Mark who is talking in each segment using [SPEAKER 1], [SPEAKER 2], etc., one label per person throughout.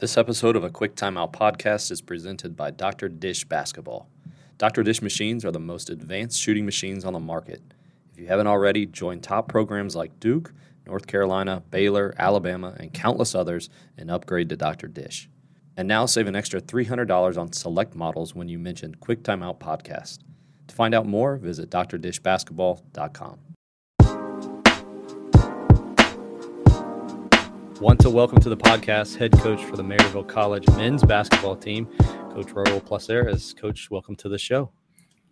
[SPEAKER 1] This episode of a Quick Timeout podcast is presented by Dr. Dish Basketball. Dr. Dish machines are the most advanced shooting machines on the market. If you haven't already, join top programs like Duke, North Carolina, Baylor, Alabama, and countless others and upgrade to Dr. Dish. And now save an extra $300 on select models when you mention Quick Timeout Podcast. To find out more, visit drdishbasketball.com. Want to welcome to the podcast head coach for the Maryville College men's basketball team, Coach Raul Placeres. Coach, welcome to the show.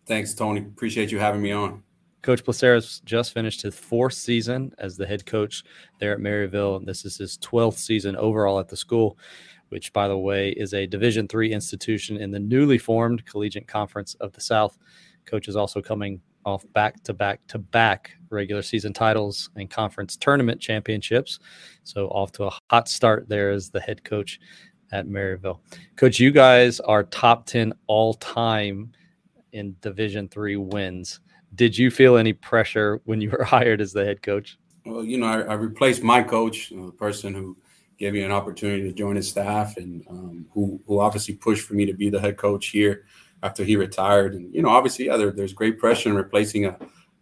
[SPEAKER 2] Thanks, Tony. Appreciate you having me on.
[SPEAKER 1] Coach Placeres just finished his fourth season as the head coach there at Maryville. And this is his 12th season overall at the school, which, by the way, is a Division three institution in the newly formed Collegiate Conference of the South. Coach is also coming off back to back to back regular season titles and conference tournament championships. So off to a hot start there as the head coach at Maryville. Coach, you guys are top 10 all time in Division three wins. Did you feel any pressure when you were hired as the head coach?
[SPEAKER 2] Well, you know, I, I replaced my coach, the person who gave me an opportunity to join his staff and um, who, who obviously pushed for me to be the head coach here after he retired. And you know, obviously, yeah, there, there's great pressure in replacing a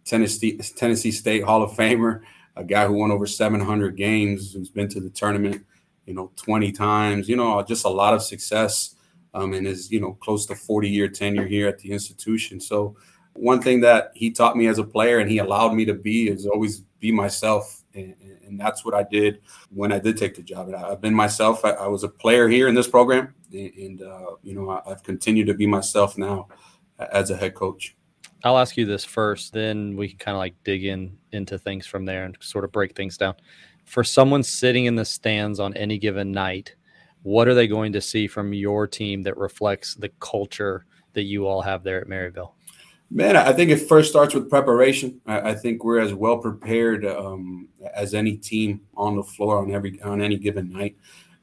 [SPEAKER 2] Tennessee Tennessee State Hall of Famer, a guy who won over 700 games, who's been to the tournament, you know, 20 times. You know, just a lot of success, um, and is you know close to 40 year tenure here at the institution. So. One thing that he taught me as a player and he allowed me to be is always be myself. And, and that's what I did when I did take the job. I've been myself. I, I was a player here in this program and uh, you know I, have continued to be myself now as a head coach.
[SPEAKER 1] I'll ask you this first, then we can kind of like dig in into things from there and sort of break things down. For someone sitting in the stands on any given night, what are they going to see from your team that reflects the culture that you all have there at Maryville?
[SPEAKER 2] Man, I think it first starts with preparation. I, I think we're as well prepared um, as any team on the floor on every on any given night.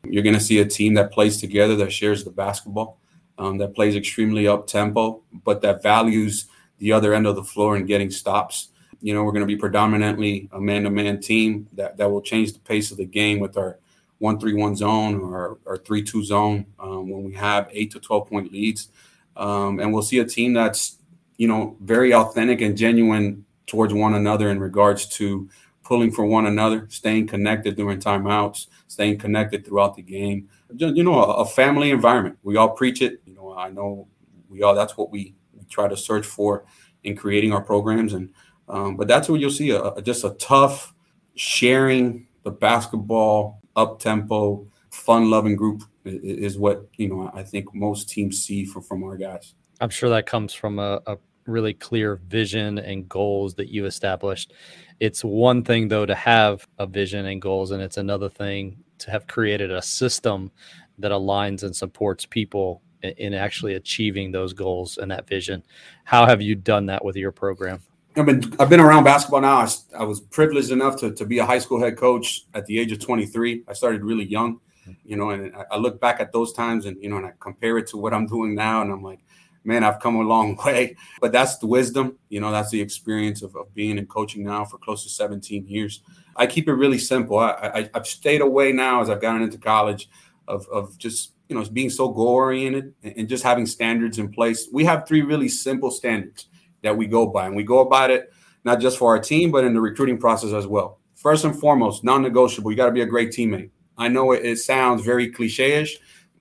[SPEAKER 2] You're going to see a team that plays together, that shares the basketball, um, that plays extremely up tempo, but that values the other end of the floor and getting stops. You know, we're going to be predominantly a man to man team that, that will change the pace of the game with our 1 3 1 zone or our 3 2 zone um, when we have 8 to 12 point leads. Um, and we'll see a team that's, you know, very authentic and genuine towards one another in regards to pulling for one another, staying connected during timeouts, staying connected throughout the game. You know, a, family environment. We all preach it. You know, I know we all. That's what we, try to search for in creating our programs, and um, but that's what you'll see. A, a, just a tough sharing the basketball, up tempo, fun loving group is, is, what you know. I think most teams see from from our guys.
[SPEAKER 1] I'm sure that comes from a, a really clear vision and goals that you established. It's one thing though to have a vision and goals, and it's another thing to have created a system that aligns and supports people in, in actually achieving those goals and that vision. How have you done that with your program?
[SPEAKER 2] I've been I've been around basketball now. I, I, was privileged enough to, to be a high school head coach at the age of 23. I started really young, mm-hmm. you know, and I, I look back at those times and you know, and I compare it to what I'm doing now, and I'm like, man, I've come a long way. But that's the wisdom, you know, that's the experience of, of being in coaching now for close to 17 years. I keep it really simple. I, I, have stayed away now as I've gotten into college of, of just, you know, being so goal oriented and, just having standards in place. We have three really simple standards that we go by, and we go about it not just for our team, but in the recruiting process as well. First and foremost, non negotiable, you got to be a great teammate. I know it, it sounds very cliche ish,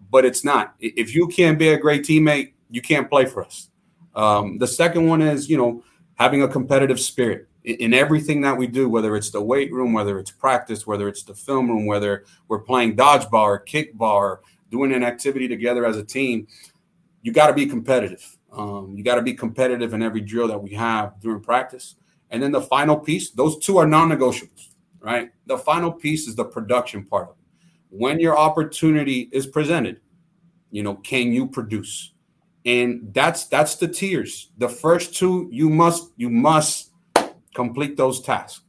[SPEAKER 2] but it's not. If you can't be a great teammate, you can't play for us. Um, the second one is, you know, having a competitive spirit in, in everything that we do, whether it's the weight room, whether it's practice, whether it's the film room, whether we're playing dodgeball or kickball or doing an activity together as a team. You got to be competitive. Um, you got to be competitive in every drill that we have during practice. And then the final piece, those two are non negotiables, right? The final piece is the production part of it. When your opportunity is presented, you know, can you produce? And that's that's the tiers the first two you must you must complete those tasks.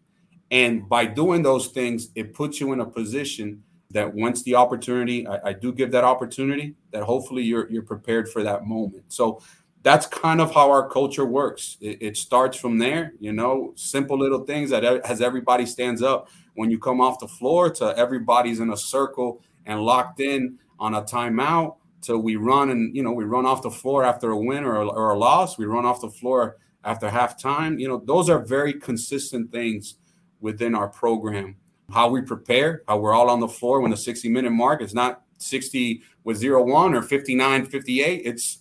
[SPEAKER 2] And by doing those things it puts you in a position that once the opportunity I, I, do give that opportunity that hopefully you're you're prepared for that moment. So that's kind of how our culture works. It, it starts from there you know simple little things that as everybody stands up. When you come off the floor to everybody's in a circle and locked in on a timeout till we run and you know we run off the floor after a win or, or a loss. We run off the floor after halftime. You know, those are very consistent things within our program. How we prepare, how we're all on the floor when the 60 minute mark is not 60 with 0 1 or 59 58. It's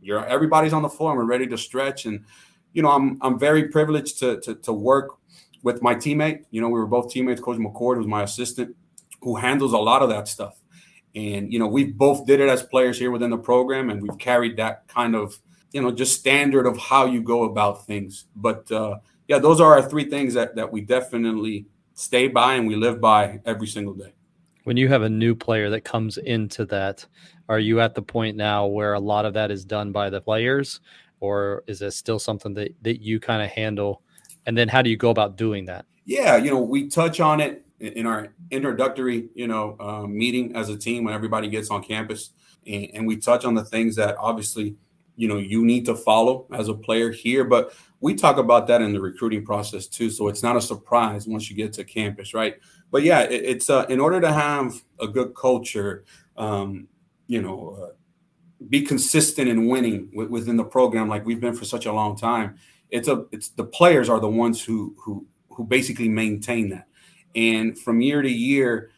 [SPEAKER 2] you're everybody's on the floor and we're ready to stretch. And, you know, I'm I'm very privileged to to, to work with my teammate. You know, we were both teammates, Coach McCord, who's my assistant, who handles a lot of that stuff. And, you know, we both did it as players here within the program, and we've carried that kind of, you know, just standard of how you go about things. But uh, yeah, those are our three things that, that we definitely stay by and we live by every single day.
[SPEAKER 1] When you have a new player that comes into that, are you at the point now where a lot of that is done by the players, or is it still something that, that you kind of handle? And then how do you go about doing that?
[SPEAKER 2] Yeah, you know, we touch on it in our introductory, you know, uh, meeting as a team when everybody gets on campus, and, and, we touch on the things that obviously, you know, you need to follow as a player here. But we talk about that in the recruiting process too, so it's not a surprise once you get to campus, right? But yeah, it, it's uh, in order to have a good culture, um, you know, uh, be consistent in winning w- within the program like we've been for such a long time. It's a it's the players are the ones who who who basically maintain that and from year to year,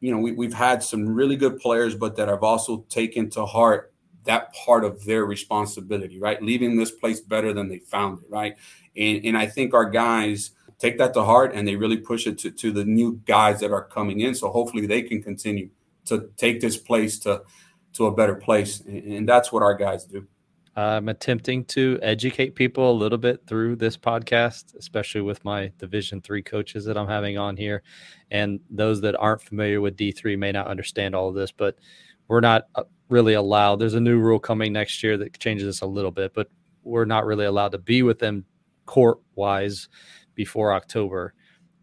[SPEAKER 2] you know, we, we've had some really good players, but that have also taken to heart that part of their responsibility, right? Leaving this place better than they found it, right? And, and I think our guys take that to heart and they really push it to, to the new guys that are coming in. So hopefully they can continue to take this place to, to a better place. And, and that's what our guys do.
[SPEAKER 1] I'm attempting to educate people a little bit through this podcast, especially with my Division three coaches that I'm having on here, and those that aren't familiar with D3 may not understand all of this, but we're not uh, really allowed. There's a new rule coming next year that changes this a little bit, but we're not really allowed to be with them court wise before October.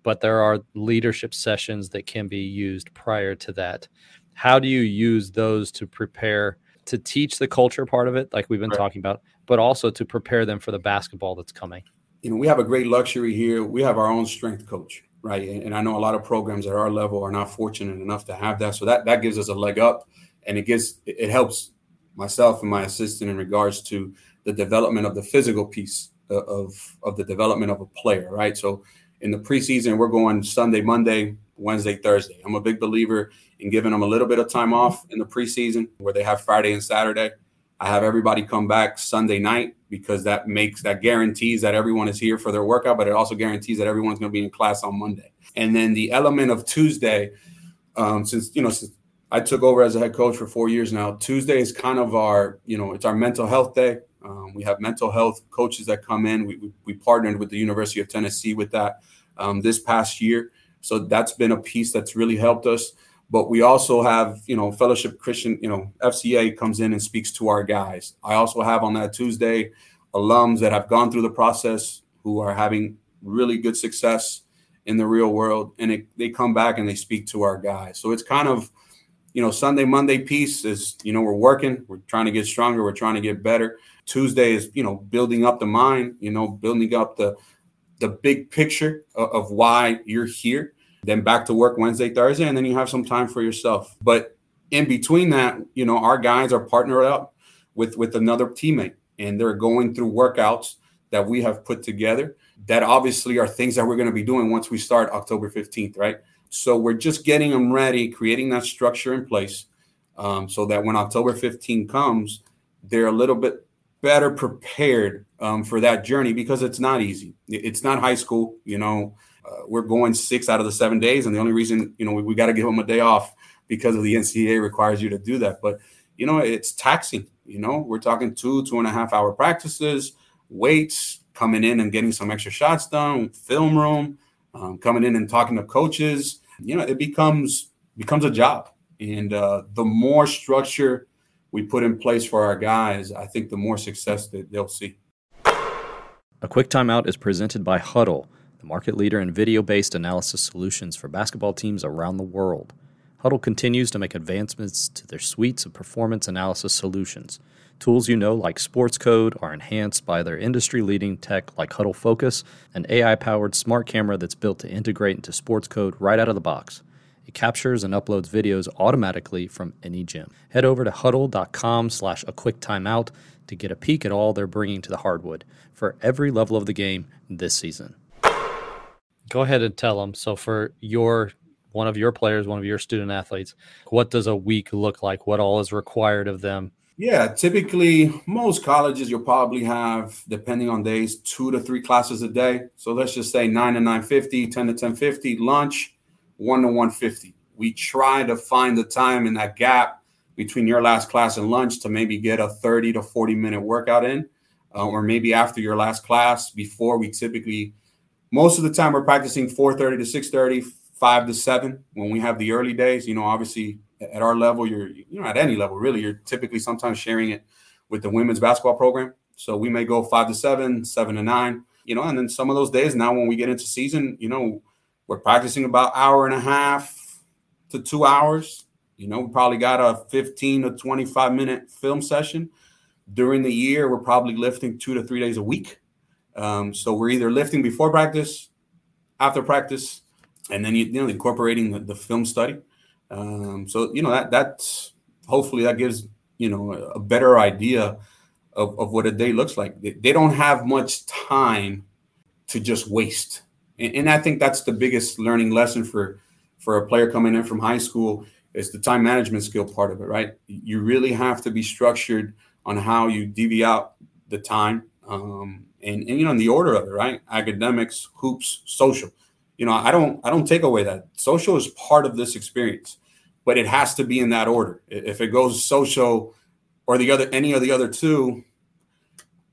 [SPEAKER 1] But there are leadership sessions that can be used prior to that. How do you use those to prepare? To teach the culture part of it, like we've been right. talking about, but also to prepare them for the basketball that's coming.
[SPEAKER 2] You know, we have a great luxury here. We have our own strength coach, right? And I know a lot of programs at our level are not fortunate enough to have that. So that that gives us a leg up, and it gives it helps myself and my assistant in regards to the development of the physical piece uh, of of the development of a player, right? So in the preseason, we're going Sunday, Monday, Wednesday, Thursday. I'm a big believer in giving them a little bit of time off in the preseason where they have Friday and Saturday. I have everybody come back Sunday night because that makes that guarantees that everyone is here for their workout, but it also guarantees that everyone's going to be in class on Monday. And then the element of Tuesday, um, since you know, since I took over as a head coach for four years now, Tuesday is kind of our, you know, it's our mental health day. Um, we have mental health coaches that come in. We, we, we partnered with the University of Tennessee with that um, this past year. So that's been a piece that's really helped us. But we also have, you know, Fellowship Christian, you know, FCA comes in and speaks to our guys. I also have on that Tuesday alums that have gone through the process who are having really good success in the real world. And it, they come back and they speak to our guys. So it's kind of, you know, Sunday, Monday piece is, you know, we're working, we're trying to get stronger, we're trying to get better. Tuesday is, you know, building up the mind, you know, building up the the big picture of, of why you're here. Then back to work Wednesday, Thursday, and then you have some time for yourself. But in between that, you know, our guys are partnered up with with another teammate, and they're going through workouts that we have put together. That obviously are things that we're going to be doing once we start October 15th, right? So we're just getting them ready, creating that structure in place, um, so that when October 15 comes, they're a little bit better prepared um, for that journey because it's not easy. It's not high school. You know, uh, we're going six out of the seven days, and the only reason you know we, we got to give them a day off because of the NCAA requires you to do that. But you know, it's taxing. You know, we're talking two two and a half hour practices, weights, coming in and getting some extra shots done, film room, um, coming in and talking to coaches. You know, it becomes becomes a job, and uh, the more structure we put in place for our guys, I think the more success that they'll see.
[SPEAKER 1] A quick timeout is presented by Hudl, the market leader in video based analysis solutions for basketball teams around the world. Hudl continues to make advancements to their suites of performance analysis solutions. Tools you know, like Sportscode, are enhanced by their industry leading tech like Hudl Focus, an AI powered smart camera that's built to integrate into Sportscode right out of the box. It captures and uploads videos automatically from any gym. Head over to hudl.com slash a quick timeout to get a peek at all they're bringing to the hardwood for every level of the game this season. Go ahead and tell them. So for your one of your players, one of your student athletes, what does a week look like? What all is required of them?
[SPEAKER 2] Yeah, typically most colleges you'll probably have, depending on days, two to three classes a day. So let's just say nine to nine fifty, 10 to 1050, lunch, one to 150. We try to find the time in that gap between your last class and lunch to maybe get a 30 to 40 minute workout in, uh, or maybe after your last class before we typically most of the time we're practicing 4.30 to 6.30 5 to 7 when we have the early days. You know obviously at our level you're you know at any level really you're typically sometimes sharing it with the women's basketball program. So we may go 5 to 7 7 to 9 you know and then some of those days now when we get into season you know we're practicing about hour and a half to two hours. You know we probably got a 15 to 25 minute film session. During the year we're probably lifting two to three days a week um, so we're either lifting before practice, after practice, and then you, you know incorporating the, the film study. Um, so you know that that's hopefully that gives you know a, better idea of, of what a day looks like. They, they, don't have much time to just waste, and, and I think that's the biggest learning lesson for for a player coming in from high school is the time management skill part of it. Right, you really have to be structured on how you divvy out the time. Um, and, and you know in the order of it right? Academics hoops social. You know i don't i don't take away that. Social is part of this experience but it has to be in that order. If it goes social or the other any of the other two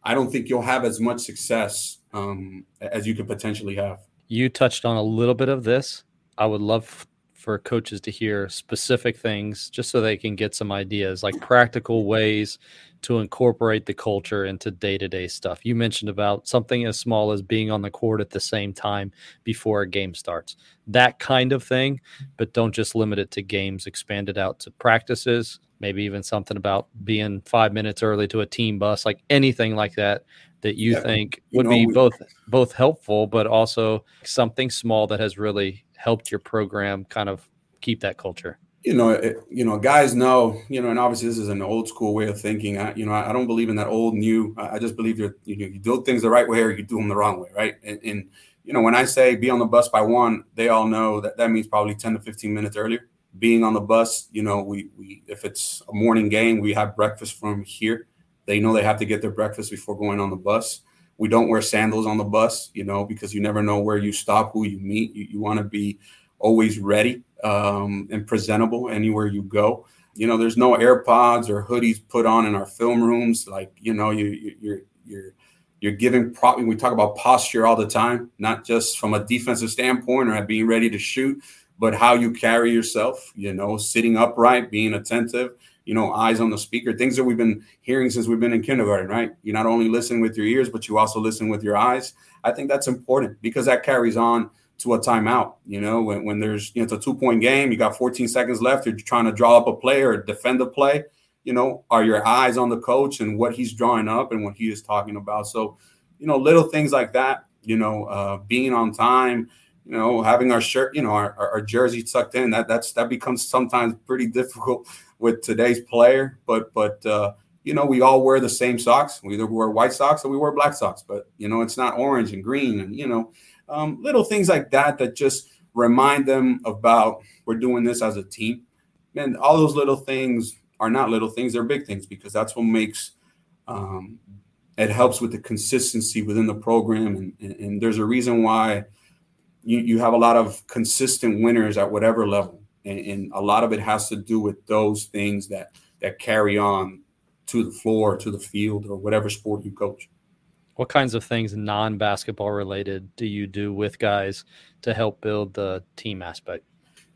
[SPEAKER 2] i don't think you'll have as much success um, as you could potentially have.
[SPEAKER 1] You touched on a little bit of this. I would love for coaches to hear specific things just so they can get some ideas like practical ways to incorporate the culture into day-to-day stuff. You mentioned about something as small as being on the court at the same time before a game starts. That kind of thing, but don't just limit it to games, expand it out to practices, maybe even something about being 5 minutes early to a team bus, like anything like that that you yeah, think would you know, be both both helpful but also something small that has really helped your program kind of keep that culture?
[SPEAKER 2] You know, it, you know, guys know, you know, and obviously this is an old school way of thinking. I, you know, I, don't believe in that old new. I, I just believe you you do things the right way or you do them the wrong way, right? And, and you know, when I say be on the bus by one, they all know that that means probably 10 to 15 minutes earlier. Being on the bus, you know, we, we if it's a morning game, we have breakfast from here. They know they have to get their breakfast before going on the bus. We don't wear sandals on the bus, you know, because you never know where you stop, who you meet. You, you want to be always ready um, and presentable anywhere you go. You know, there's no AirPods or hoodies put on in our film rooms. Like, you know, you, you you're you're you're giving prop. We talk about posture all the time, not just from a defensive standpoint or being ready to shoot, but how you carry yourself. You know, sitting upright, being attentive you know, eyes on the speaker, things that we've been hearing since we've been in kindergarten, right? You not only listen with your ears, but you also listen with your eyes. I think that's important because that carries on to a timeout. You know, when, when there's, you know, it's a two point game, you got 14 seconds left, you're trying to draw up a play or defend a play. You know, are your eyes on the coach and what he's drawing up and what he is talking about? So, you know, little things like that, you know, uh, being on time, you know, having our shirt, you know, our, our, our jersey tucked in, that that's that becomes sometimes pretty difficult with today's player. But but uh, you know, we all wear the same socks. We either wear white socks or we wear black socks. But you know, it's not orange and green, and you know, um, little things like that that just remind them about we're doing this as a team. And all those little things are not little things; they're big things because that's what makes um, it helps with the consistency within the program. And, and, and there's a reason why you, you have a lot of consistent winners at whatever level and, and, a lot of it has to do with those things that that carry on to the floor, to the field, or whatever sport you coach.
[SPEAKER 1] What kinds of things non-basketball related do you do with guys to help build the team aspect?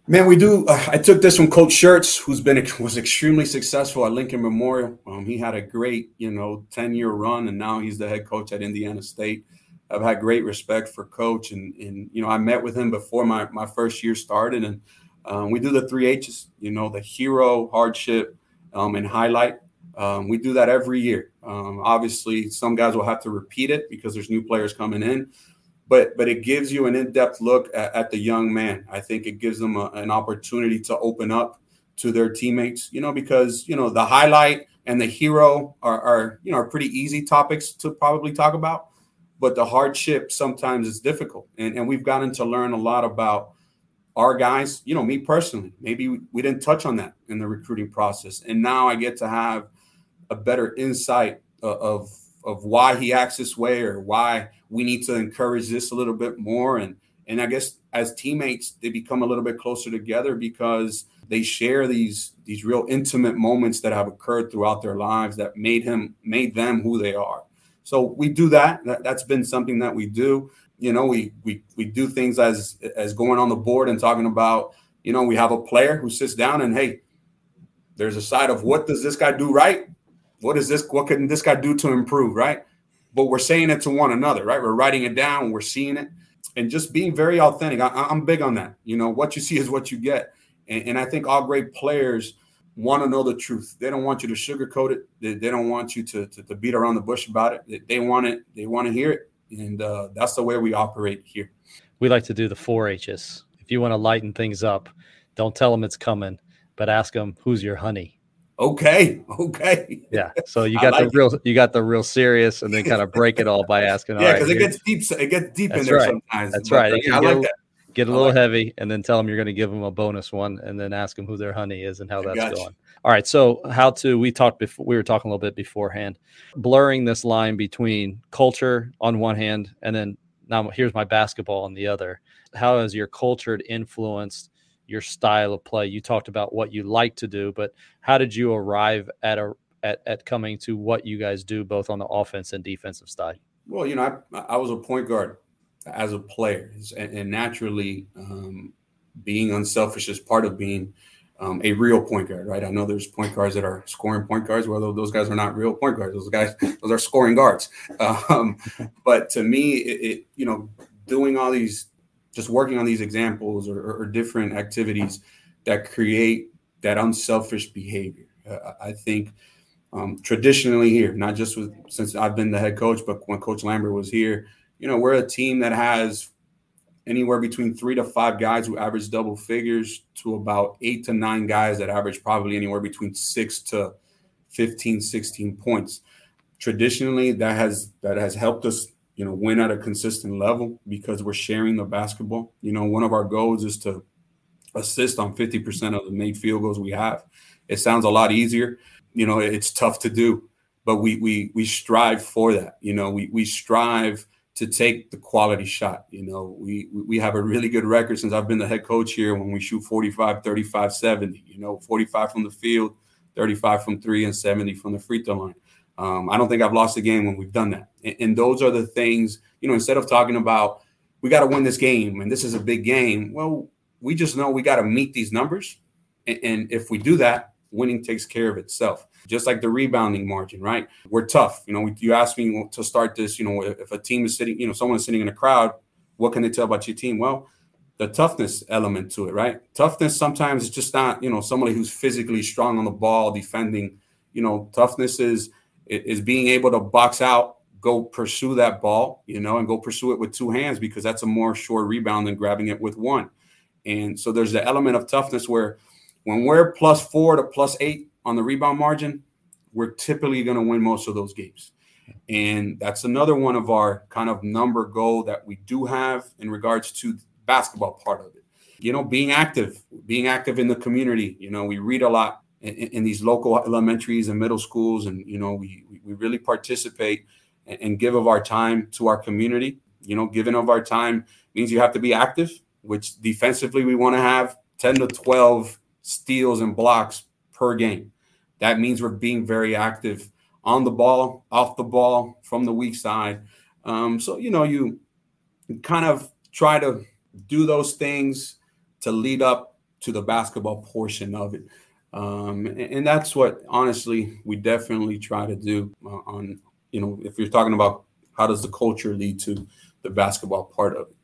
[SPEAKER 2] Man, we do. Uh, I took this from Coach Schertz, who's been was extremely successful at Lincoln Memorial. Um, he had a great, you know, ten year run, and now he's the head coach at Indiana State. I've had great respect for Coach, and and you know, I met with him before my my first year started, and um, we do the three H's, you know, the hero, hardship, um, and highlight. Um, we do that every year. Um, obviously, some guys will have to repeat it because there's new players coming in. but but it gives you an in-depth look at, at the young man. I think it gives them a, an opportunity to open up to their teammates. You know, because you know the highlight and the hero are, are you know are pretty easy topics to probably talk about, but the hardship sometimes is difficult, and and we've gotten to learn a lot about our guys. You know, me personally, maybe we didn't touch on that in the recruiting process, and now I get to have a better insight of of why he acts this way or why we need to encourage this a little bit more and and I guess as teammates they become a little bit closer together because they share these these real intimate moments that have occurred throughout their lives that made him made them who they are. So we do that. that that's been something that we do. You know, we we we do things as as going on the board and talking about, you know, we have a player who sits down and hey, there's a side of what does this guy do right what is this? What can this guy do to improve? Right. But we're saying it to one another, right? We're writing it down, we're seeing it, and just being very authentic. I, am big on that. You know, what you see is what you get. And, and I think all great players want to know the truth. They don't want you to sugarcoat it. They, they don't want you to, to, to, beat around the bush about it. They, they want it. They want to hear it. And uh, that's the way we operate here.
[SPEAKER 1] We like to do the four H's. If you want to lighten things up, don't tell them it's coming, but ask them, who's your honey?
[SPEAKER 2] okay okay
[SPEAKER 1] yeah so you got like the real it. you got the real serious and then kind of break it all by asking
[SPEAKER 2] yeah because right, it gets deep it gets deep in there right. sometimes
[SPEAKER 1] that's but, right yeah, I like a, that. Get a little like heavy and then tell them you're going to give them a bonus one and then ask them who their honey is and how that's going. All right so how to we talked before we were talking a little bit beforehand. Blurring this line between culture on one hand and then now here's my basketball on the other. How has your culture influenced your style of play. You talked about what you like to do, but how did you arrive at a at, at coming to what you guys do both on the offense and defensive side?
[SPEAKER 2] Well, you know, I, I was a point guard as a player, and, and naturally, um, being unselfish is part of being um, a real point guard, right? I know there's point guards that are scoring point guards, well, those guys are not real point guards. Those guys, those are scoring guards. Um, but to me, it, it, you know, doing all these just working on these examples or, or, or different activities that create that unselfish behavior. Uh, I think um, traditionally here, not just with, since I've been the head coach, but when Coach Lambert was here, you know, we're a team that has anywhere between three to five guys who average double figures to about eight to nine guys that average probably anywhere between six to 15, 16 points. Traditionally, that has that has helped us you know, win at a consistent level because we're sharing the basketball. You know, one of our goals is to assist on 50% of the made field goals we have. It sounds a lot easier. You know, it's tough to do, but we we we strive for that. You know, we we strive to take the quality shot. You know, we we have a really good record since I've been the head coach here when we shoot 45, 35, 70, you know, 45 from the field, 35 from 3 and 70 from the free throw line. Um, I don't think I've lost a game when we've done that. And, and those are the things, you know, instead of talking about we got to win this game and this is a big game, well, we just know we got to meet these numbers. And, and if we do that, winning takes care of itself. Just like the rebounding margin, right? We're tough. You know, you asked me to start this, you know, if a team is sitting, you know, someone is sitting in a crowd, what can they tell about your team? Well, the toughness element to it, right? Toughness sometimes is just not, you know, somebody who's physically strong on the ball defending. You know, toughness is is being able to box out, go pursue that ball, you know, and go pursue it with two hands because that's a more sure rebound than grabbing it with one. And so there's the element of toughness where when we're plus four to plus eight on the rebound margin, we're typically going to win most of those games. And that's another one of our kind of number goal that we do have in regards to basketball part of it. You know, being active, being active in the community. You know, we read a lot in, in, these local elementaries and middle schools, and you know we we really participate and, and give of our time to our community. You know, giving of our time means you have to be active, which defensively we want to have ten to twelve steals and blocks per game. That means we're being very active on the ball, off the ball, from the weak side. Um, so you know you kind of try to do those things to lead up to the basketball portion of it. Um, and, and, that's what honestly we definitely try to do uh, on you know if you're talking about how does the culture lead to the basketball part of it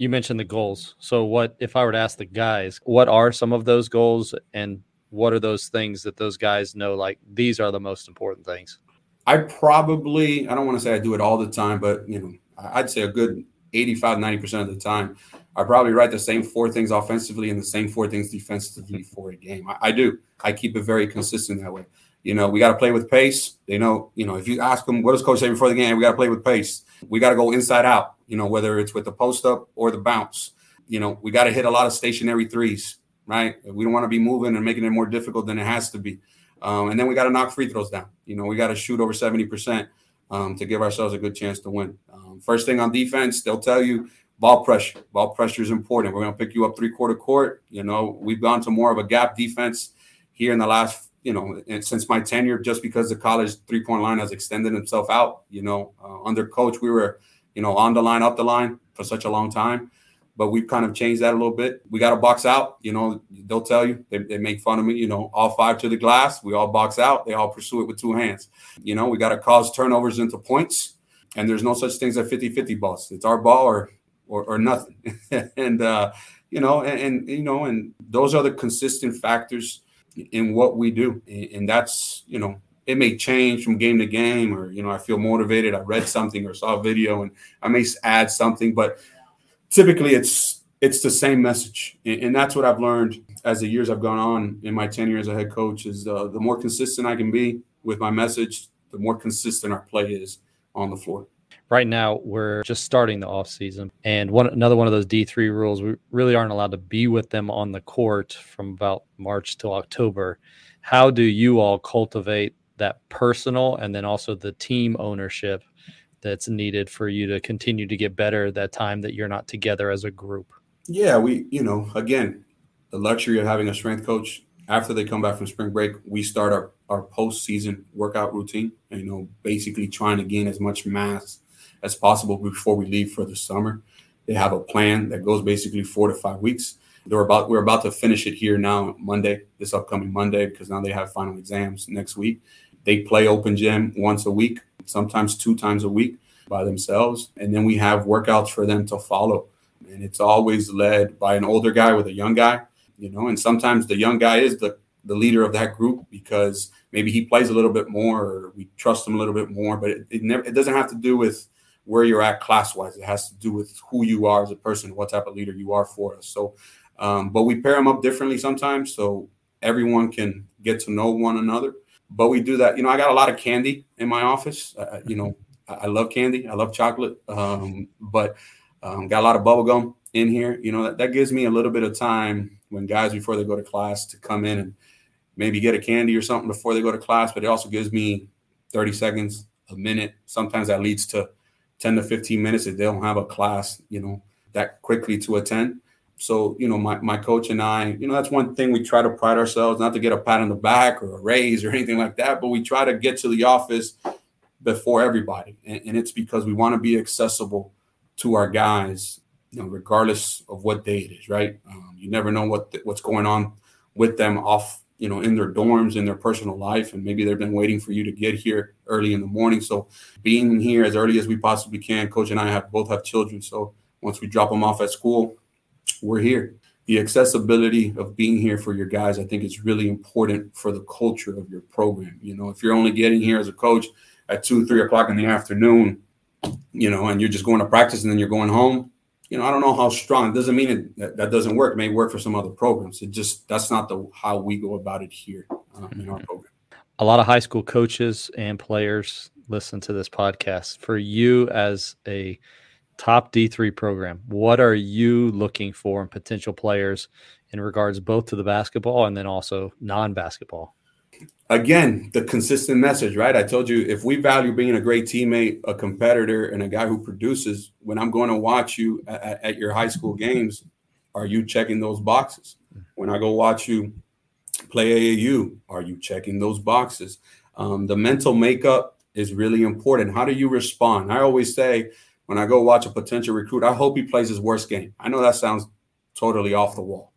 [SPEAKER 1] you mentioned the goals so what if i were to ask the guys what are some of those goals and what are those things that those guys know like these are the most important things
[SPEAKER 2] i probably i don't want to say i do it all the time but you know i'd say a good 85, 90% of the time, I probably write the same four things offensively and the same four things defensively mm-hmm. for a game. I, I do. I keep it very consistent that way. You know, we got to play with pace. They know, you know, if you ask them, what does coach say before the game? We got to play with pace. We got to go inside out, you know, whether it's with the post up or the bounce. You know, we got to hit a lot of stationary threes, right? We don't want to be moving and making it more difficult than it has to be. Um, and then we got to knock free throws down. You know, we got to shoot over 70% um, to give ourselves a good chance to win. Um, first thing on defense, they'll tell you ball pressure. Ball pressure is important. We're going to pick you up three quarter court. You know, we've gone to more of a gap defense here in the last you know, since my tenure, just because the college three point line has extended itself out, you know, uh, under coach, we were, you know, on the line, up the line for such a long time. But we've kind of changed that a little bit. We got to box out. You know, they'll tell you, they, they make fun of me, you know, all five to the glass. We all box out. They all pursue it with two hands. You know, we got to cause turnovers into points. And there's no such things as 50 50 balls. It's our ball or, or, or nothing. and, uh, you know, and, and, you know, and those are the consistent factors in what we do. And that's, you know, it may change from game to game, or, you know, I feel motivated. I read something or saw a video and I may add something, but typically it's, it's the same message. And that's what I've learned as the years I've gone on in my tenure as a head coach is uh, the more consistent I can be with my message, the more consistent our play is on the floor
[SPEAKER 1] right now we're just starting the off season and one another one of those d3 rules we really aren't allowed to be with them on the court from about march till october. How do you all cultivate that personal and then also the team ownership that's needed for you to continue to get better that time that you're not together as a group?
[SPEAKER 2] Yeah we you know again the luxury of having a strength coach after they come back from spring break we start our our postseason workout routine you know basically trying to gain as much mass as possible before we leave for the summer. They have a plan that goes basically four to five weeks. They're about we're about to finish it here now Monday, this upcoming Monday, because now they have final exams next week. They play open gym once a week, sometimes two times a week by themselves, and then we have workouts for them to follow. And it's always led by an older guy with a young guy, you know, and sometimes the young guy is the the leader of that group because maybe he plays a little bit more or we trust him a little bit more but it, it never it doesn't have to do with where you're at class wise. It has to do with who you are as a person, what type of leader you are for us. So, um, but we pair them up differently sometimes, so everyone can get to know one another. But we do that. You know, I got a lot of candy in my office. Uh, you know, I love candy. I love chocolate. Um, but um, got a lot of bubble gum in here. You know, that, that gives me a little bit of time when guys before they go to class to come in and maybe get a candy or something before they go to class. But it also gives me 30 seconds, a minute. Sometimes that leads to 10 to 15 minutes if they don't have a class, you know, that quickly to attend. So, you know, my, my coach and I, you know, that's one thing we try to pride ourselves, not to get a pat on the back or a raise or anything like that, but we try to get to the office before everybody. And, and it's because we want to be accessible to our guys, you know, regardless of what day it is, right? Um, you never know what what's going on with them off you know in their dorms in their personal life and maybe they've been waiting for you to get here early in the morning. So being here as early as we possibly can coach and i have both have children. So once we drop them off at school we're here. The accessibility of being here for your guys i think is really important for the culture of your program. You know if you're only getting here as a coach at two three o'clock in the afternoon you know and you're just going to practice and then you're going home you know, I don't know how strong. It doesn't mean it, that, that doesn't work. It may work for some other programs. It just that's not the how we go about it here uh, in our mm-hmm. program.
[SPEAKER 1] A lot of high school coaches and players listen to this podcast. For you as a top D3 program, what are you looking for in potential players in regards both to the basketball and then also non-basketball?
[SPEAKER 2] Again, the consistent message, right? I told you if we value being a great teammate, a competitor, and a guy who produces, when I'm going to watch you at, at, your high school games, are you checking those boxes? When I go watch you play AAU, are you checking those boxes? Um, the mental makeup is really important. How do you respond? I always say when I go watch a potential recruit, I hope he plays his worst game. I know that sounds totally off the wall,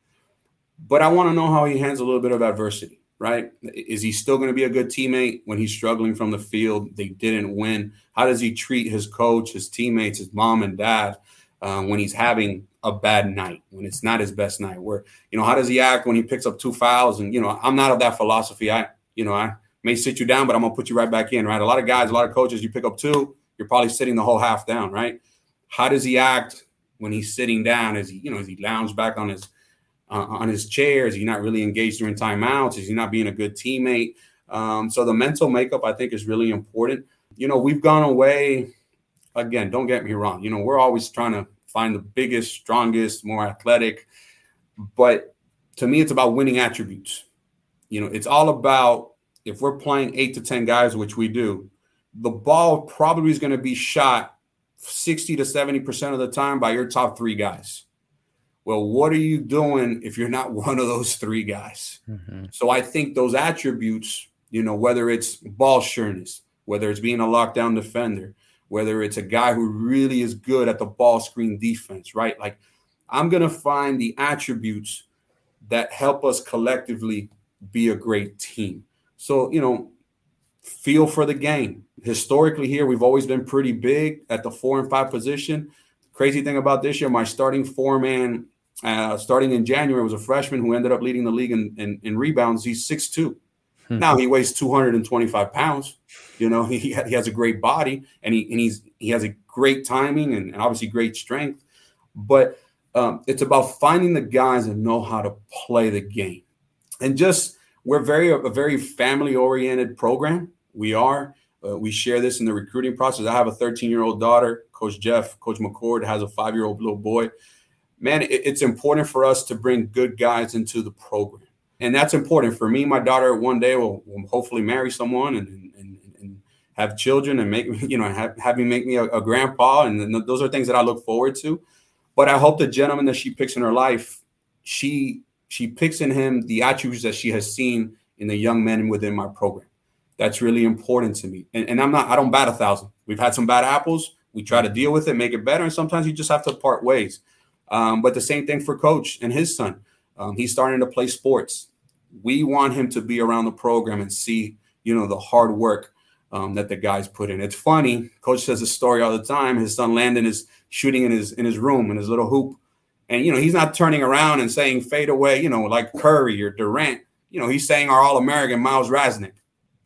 [SPEAKER 2] but I want to know how he handles a little bit of adversity right? Is he still going to be a good teammate when he's struggling from the field? They didn't win. How does he treat his coach, his teammates, his mom and dad uh, when he's having a bad night, when it's not his best night? Where, you know, how does he act when he picks up two fouls? And, you know, I'm not of that philosophy. I, you know, I may sit you down, but I'm going to put you right back in, right? A lot of guys, a lot of coaches, you pick up two, you're probably sitting the whole half down, right? how does he act when he's sitting down? Is he, you know, is he lounge back on his uh, on his chair? Is he not really engaged during timeouts? Is he not being a good teammate? Um, so the mental makeup, I think, is really important. You know, we've gone away. Again, don't get me wrong. You know, we're always trying to find the biggest, strongest, more athletic. But to me, it's about winning attributes. You know, it's all about if we're playing eight to 10 guys, which we do, the ball probably is going to be shot 60 to 70% of the time by your top three guys. Well, what are you doing if you're not one of those three guys? Mm-hmm. So I think those attributes, you know, whether it's ball sureness, whether it's being a lockdown defender, whether it's a guy who really is good at the ball screen defense, right? Like I'm going to find the attributes that help us collectively be a great team. So, you know, feel for the game. Historically, here, we've always been pretty big at the four and five position. Crazy thing about this year, my starting four man, uh, starting in January, was a freshman who ended up leading the league in, in, in rebounds. He's 6'2. Hmm. Now he weighs 225 pounds. You know, he, he has a great body and he and he's he has a great timing and, and obviously great strength. But um, it's about finding the guys that know how to play the game. And just we're very a very family oriented program. We are. Uh, we share this in the recruiting process. I have a 13 year old daughter. Coach Jeff, Coach McCord has a five year old little boy. Man, it, it's important for us to bring good guys into the program, and that's important for me. My daughter one day will, will hopefully marry someone and, and, and have children and make you know have, have me make me a, a grandpa, and those are things that I look forward to. But I hope the gentleman that she picks in her life, she she picks in him the attributes that she has seen in the young men within my program. That's really important to me. And, and I'm not, I don't bat a thousand. We've had some bad apples. We try to deal with it, make it better. And sometimes you just have to part ways. Um, but the same thing for coach and his son. Um, he's starting to play sports. We want him to be around the program and see, you know, the hard work um, that the guys put in. It's funny. Coach says a story all the time. His son Landon is shooting in his in his room in his little hoop, and, you know, he's not turning around and saying fade away, you know, like Curry or Durant. You know, he's saying our All American Miles Rasnick.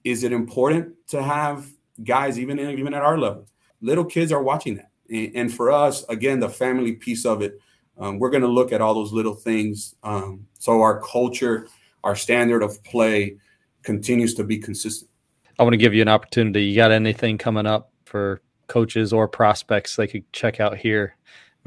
[SPEAKER 2] Is it important to have guys even even at our level? Little kids are watching that. And, for us, again, the family piece of it, um, we're going to look at all those little things. Um, so our culture, our standard of play continues to be consistent.
[SPEAKER 1] I want to give you an opportunity. You got anything coming up for coaches or prospects they could check out here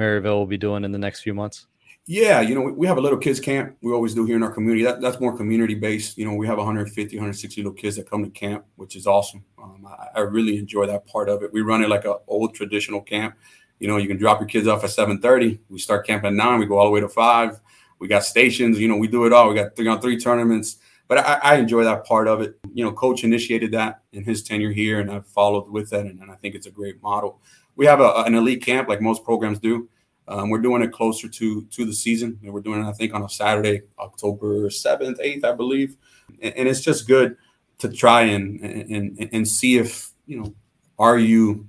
[SPEAKER 1] Maryville will be doing in the next few months?
[SPEAKER 2] Yeah, you know, we have a little kids camp. We always do here in our community. That, that's more community based. You know, we have 150, 160 little kids that come to camp, which is awesome. Um, I, I, really enjoy that part of it. We run it like an old traditional camp. You know, you can drop your kids off at 7:30. We start camp at nine. We go all the way to five. We got stations. You know, we do it all. We got three on three tournaments. But I, I enjoy that part of it. You know, coach initiated that in his tenure here, and I've followed with that, and, and I think it's a great model we have a, an elite camp like most programs do. Um, we're doing it closer to to the season, and we're doing it, I think, on a Saturday, October seventh, eighth, I believe. And, and, it's just good to try and, and and see if you know are you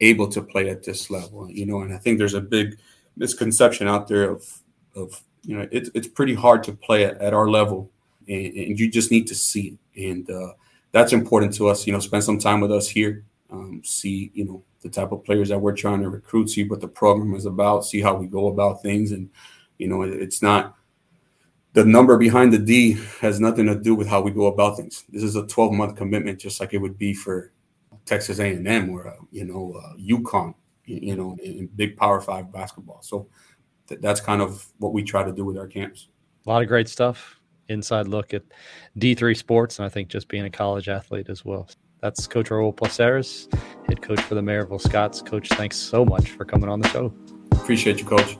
[SPEAKER 2] able to play at this level, you know. And I think there's a big misconception out there of of you know it's it's pretty hard to play at, at our level, and, and, you just need to see it, and uh, that's important to us. You know, spend some time with us here, um, see you know the type of players that we're trying to recruit, see what the program is about, see how we go about things. And, you know, it's not the number behind the D has nothing to do with how we go about things. This is a 12 month commitment, just like it would be for Texas A&M or, uh, you know, uh, UConn, you know, in big power five basketball. So th- that's kind of what we try to do with our camps.
[SPEAKER 1] A lot of great stuff. Inside look at D3 sports, and I think just being a college athlete as well. That's Coach Raul Placeres, head coach for the Maryville Scots. Coach, thanks so much for coming on the show.
[SPEAKER 2] Appreciate you, Coach.